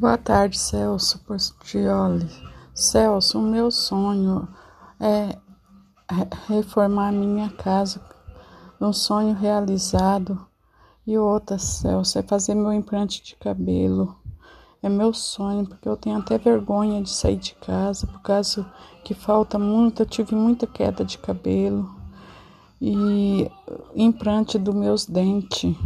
Boa tarde, Celso Portioli. Celso, o meu sonho é reformar minha casa, um sonho realizado. E outra, Celso, é fazer meu implante de cabelo. É meu sonho, porque eu tenho até vergonha de sair de casa, por causa que falta muito, eu tive muita queda de cabelo. E implante dos meus dentes.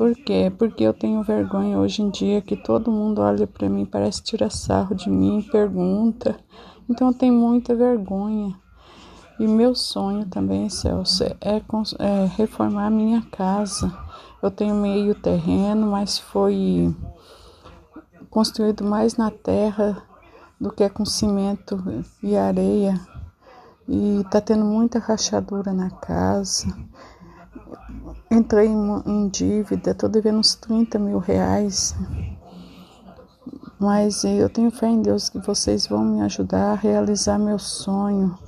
Por quê? Porque eu tenho vergonha hoje em dia que todo mundo olha para mim, parece tirar sarro de mim, pergunta. Então eu tenho muita vergonha. E meu sonho também, Celso, é, é reformar a minha casa. Eu tenho meio terreno, mas foi construído mais na terra do que com cimento e areia. E tá tendo muita rachadura na casa entrei em, em dívida, estou devendo uns 30 mil reais. Mas eu tenho fé em Deus que vocês vão me ajudar a realizar meu sonho.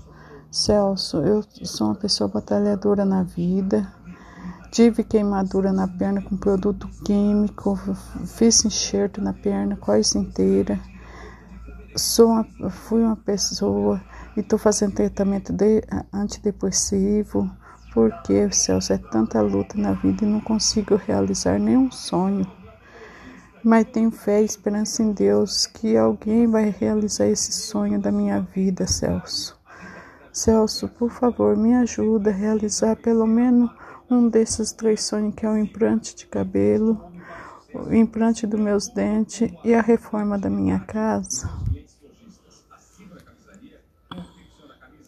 Celso, eu sou uma pessoa batalhadora na vida. Tive queimadura na perna com produto químico, fiz enxerto na perna quase inteira. Sou uma, fui uma pessoa e estou fazendo tratamento de antidepressivo porque, Celso, é tanta luta na vida e não consigo realizar nenhum sonho. Mas tenho fé e esperança em Deus que alguém vai realizar esse sonho da minha vida, Celso. Celso, por favor, me ajuda a realizar pelo menos um desses três sonhos, que é o implante de cabelo, o implante dos meus dentes e a reforma da minha casa.